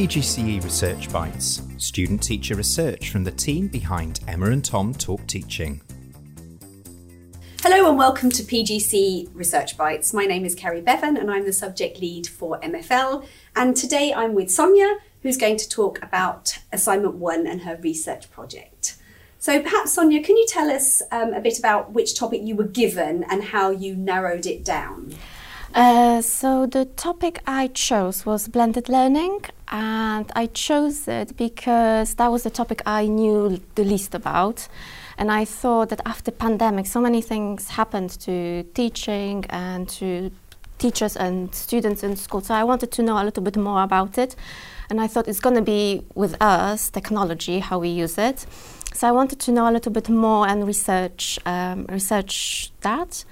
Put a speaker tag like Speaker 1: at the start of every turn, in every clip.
Speaker 1: PGCE Research Bites, student teacher research from the team behind Emma and Tom Talk Teaching.
Speaker 2: Hello and welcome to PGCE Research Bites. My name is Kerry Bevan and I'm the subject lead for MFL. And today I'm with Sonia, who's going to talk about assignment one and her research project. So perhaps, Sonia, can you tell us um, a bit about which topic you were given and how you narrowed it down?
Speaker 3: Uh, so the topic I chose was blended learning, and I chose it because that was the topic I knew the least about. And I thought that after pandemic, so many things happened to teaching and to teachers and students in school. So I wanted to know a little bit more about it. And I thought it's going to be with us, technology, how we use it. So I wanted to know a little bit more and research um, research that.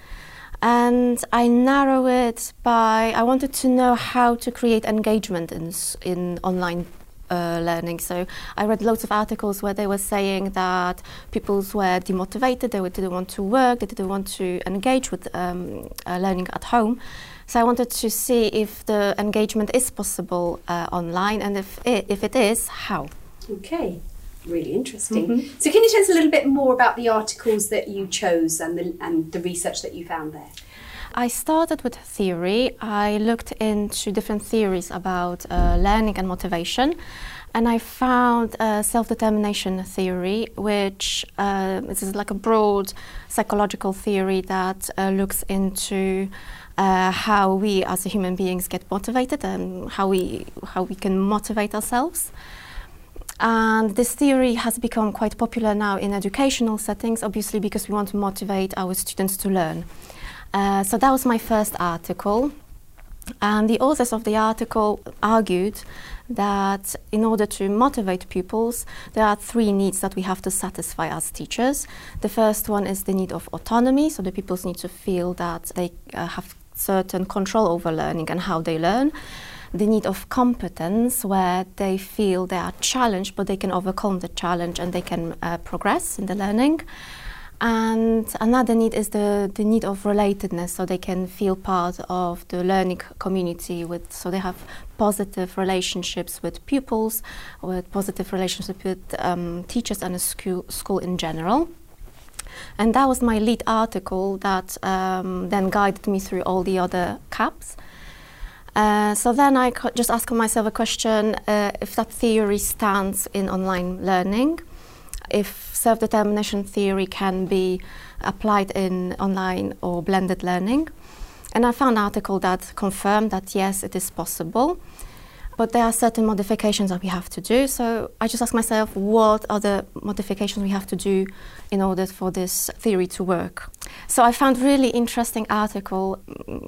Speaker 3: And I narrow it by I wanted to know how to create engagement in in online uh, learning. So I read lots of articles where they were saying that people were demotivated, they didn't want to work, they didn't want to engage with um, uh, learning at home. So I wanted to see if the engagement is possible uh, online, and if it, if it is, how.
Speaker 2: Okay really interesting. Mm-hmm. So, can you tell us a little bit more about the articles that you chose and the, and the research that you found there?
Speaker 3: I started with theory. I looked into different theories about uh, learning and motivation, and I found a self-determination theory, which uh, is like a broad psychological theory that uh, looks into uh, how we as human beings get motivated and how we how we can motivate ourselves. And this theory has become quite popular now in educational settings, obviously because we want to motivate our students to learn. Uh, so that was my first article. And the authors of the article argued that in order to motivate pupils, there are three needs that we have to satisfy as teachers. The first one is the need of autonomy, so the pupils need to feel that they uh, have certain control over learning and how they learn the need of competence where they feel they are challenged but they can overcome the challenge and they can uh, progress in the learning. And another need is the, the need of relatedness, so they can feel part of the learning community. With so they have positive relationships with pupils, with positive relationships with um, teachers and a school, school in general. And that was my lead article that um, then guided me through all the other CAPs. Uh, so then I just ask myself a question uh, if that theory stands in online learning, if self determination theory can be applied in online or blended learning. And I found an article that confirmed that yes, it is possible but there are certain modifications that we have to do. So I just ask myself, what are the modifications we have to do in order for this theory to work? So I found really interesting article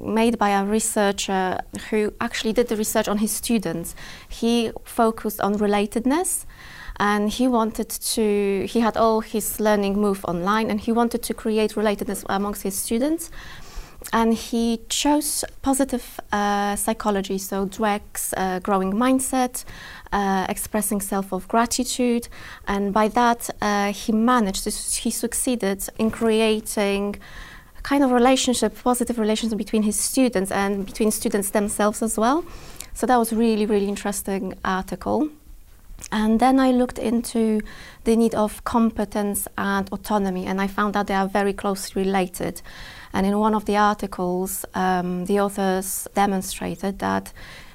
Speaker 3: made by a researcher who actually did the research on his students. He focused on relatedness and he wanted to he had all his learning move online and he wanted to create relatedness amongst his students and he chose positive uh, psychology, so Dweck's uh, growing mindset, uh, expressing self of gratitude, and by that uh, he managed, he succeeded in creating a kind of relationship, positive relationship between his students and between students themselves as well. So that was really, really interesting article. And then I looked into the need of competence and autonomy, and I found that they are very closely related. And in one of the articles, um, the authors demonstrated that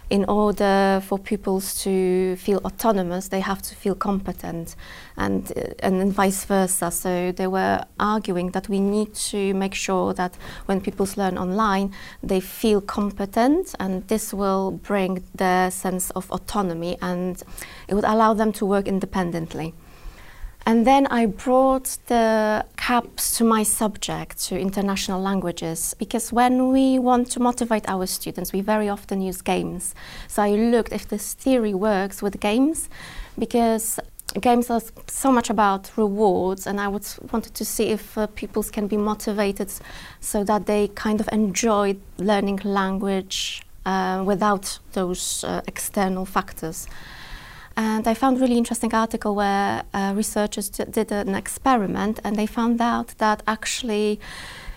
Speaker 3: in order for pupils to feel autonomous, they have to feel competent, and uh, and vice versa. So they were arguing that we need to make sure that when pupils learn online, they feel competent, and this will bring their sense of autonomy, and it would allow them to work independently. And then I brought the CAPs to my subject, to international languages, because when we want to motivate our students, we very often use games. So I looked if this theory works with games, because games are so much about rewards, and I would wanted to see if uh, pupils can be motivated so that they kind of enjoy learning language uh, without those uh, external factors. And I found a really interesting article where uh, researchers did an experiment and they found out that actually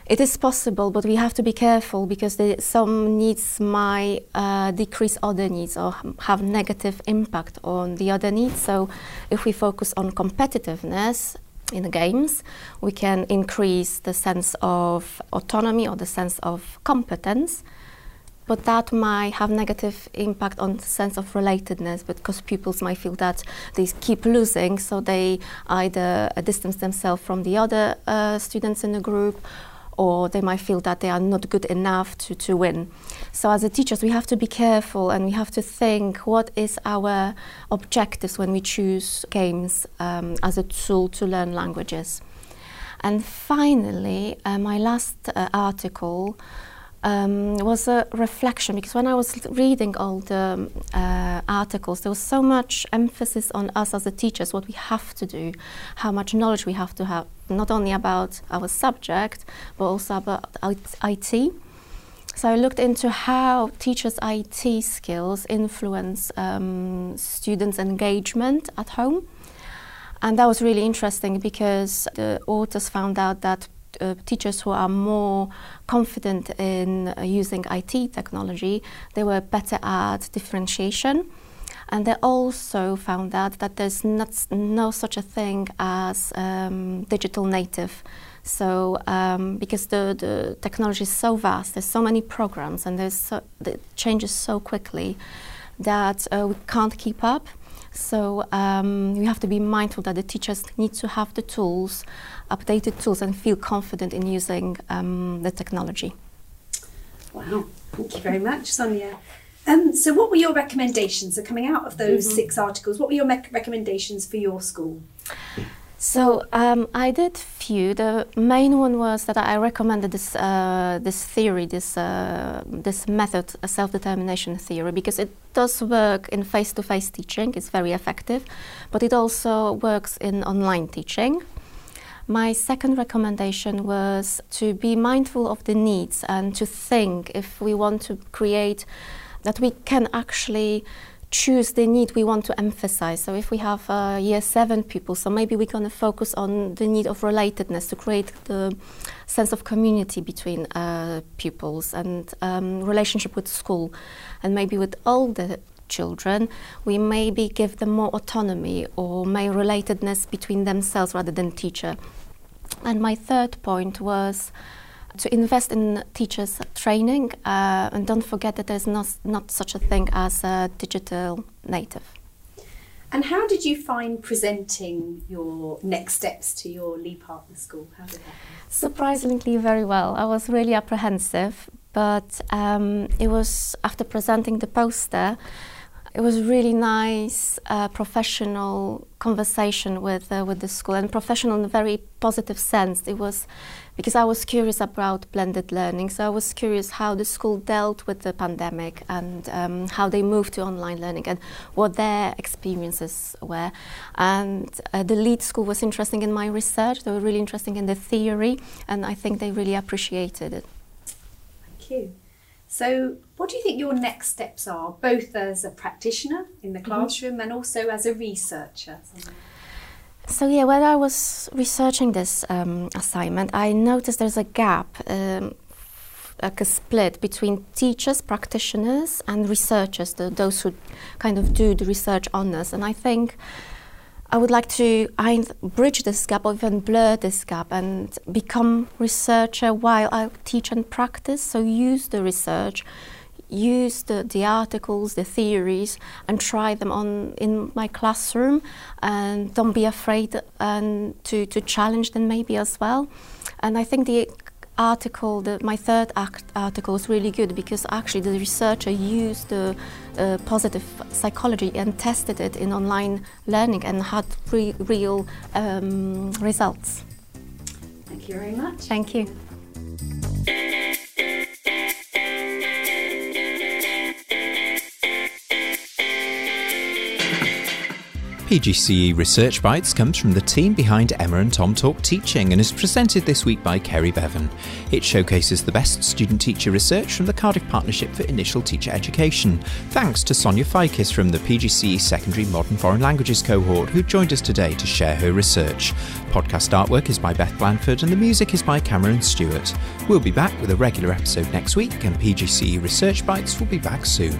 Speaker 3: It is possible, but we have to be careful because the, some needs might uh, decrease other needs or have negative impact on the other needs. So, if we focus on competitiveness in the games, we can increase the sense of autonomy or the sense of competence but that might have negative impact on sense of relatedness because pupils might feel that they keep losing so they either distance themselves from the other uh, students in the group or they might feel that they are not good enough to, to win. So as a teachers, we have to be careful and we have to think what is our objectives when we choose games um, as a tool to learn languages. And finally, uh, my last uh, article um, was a reflection because when I was reading all the uh, articles, there was so much emphasis on us as the teachers, what we have to do, how much knowledge we have to have, not only about our subject, but also about IT. So I looked into how teachers' IT skills influence um, students' engagement at home. And that was really interesting because the authors found out that uh, teachers who are more confident in uh, using IT technology, they were better at differentiation. And they also found out that there's not no such a thing as um, digital native. So um, because the, the technology is so vast, there's so many programs, and there's so, it changes so quickly that uh, we can't keep up. So um, we have to be mindful that the teachers need to have the tools, updated tools, and feel confident in using um, the technology.
Speaker 2: Wow, thank you very much, Sonia. Um, so, what were your recommendations? So, coming out of those mm-hmm. six articles, what were your me- recommendations for your school?
Speaker 3: So um, I did few. The main one was that I recommended this uh, this theory, this uh, this method, self-determination theory, because it does work in face-to-face teaching. It's very effective, but it also works in online teaching. My second recommendation was to be mindful of the needs and to think if we want to create that we can actually choose the need we want to emphasize. So if we have uh, year seven pupils, so maybe we're going to focus on the need of relatedness to create the sense of community between uh, pupils and um, relationship with school, and maybe with older children, we maybe give them more autonomy or may relatedness between themselves rather than teacher. And my third point was to invest in teachers' training, uh, and don't forget that there's not, not such a thing as a digital native.
Speaker 2: And how did you find presenting your next steps to your lead partner school? How did that go?
Speaker 3: Surprisingly, very well. I was really apprehensive, but um, it was after presenting the poster, it was really nice, uh, professional conversation with uh, with the school, and professional in a very positive sense. It was because I was curious about blended learning. So I was curious how the school dealt with the pandemic and um, how they moved to online learning and what their experiences were. And uh, the lead school was interesting in my research. They were really interesting in the theory, and I think they really appreciated it.
Speaker 2: Thank you. So, what do you think your next steps are, both as a practitioner in the mm-hmm. classroom mm-hmm. and also as a researcher?
Speaker 3: So yeah, when I was researching this um, assignment, I noticed there's a gap, um, like a split between teachers, practitioners, and researchers, the, those who kind of do the research on us. And I think I would like to bridge this gap or even blur this gap and become researcher while I teach and practice. So use the research, use the, the articles, the theories, and try them on in my classroom. And don't be afraid uh, and to, to challenge them maybe as well. And I think the article, the, my third article was really good because actually the researcher used the uh, positive psychology and tested it in online learning and had re real um, results.
Speaker 2: Thank you very much.
Speaker 3: Thank you.
Speaker 1: PGCE Research Bites comes from the team behind Emma and Tom Talk Teaching and is presented this week by Kerry Bevan. It showcases the best student teacher research from the Cardiff Partnership for Initial Teacher Education. Thanks to Sonia Fikis from the PGCE Secondary Modern Foreign Languages cohort who joined us today to share her research. Podcast artwork is by Beth Blanford and the music is by Cameron Stewart. We'll be back with a regular episode next week and PGCE Research Bites will be back soon.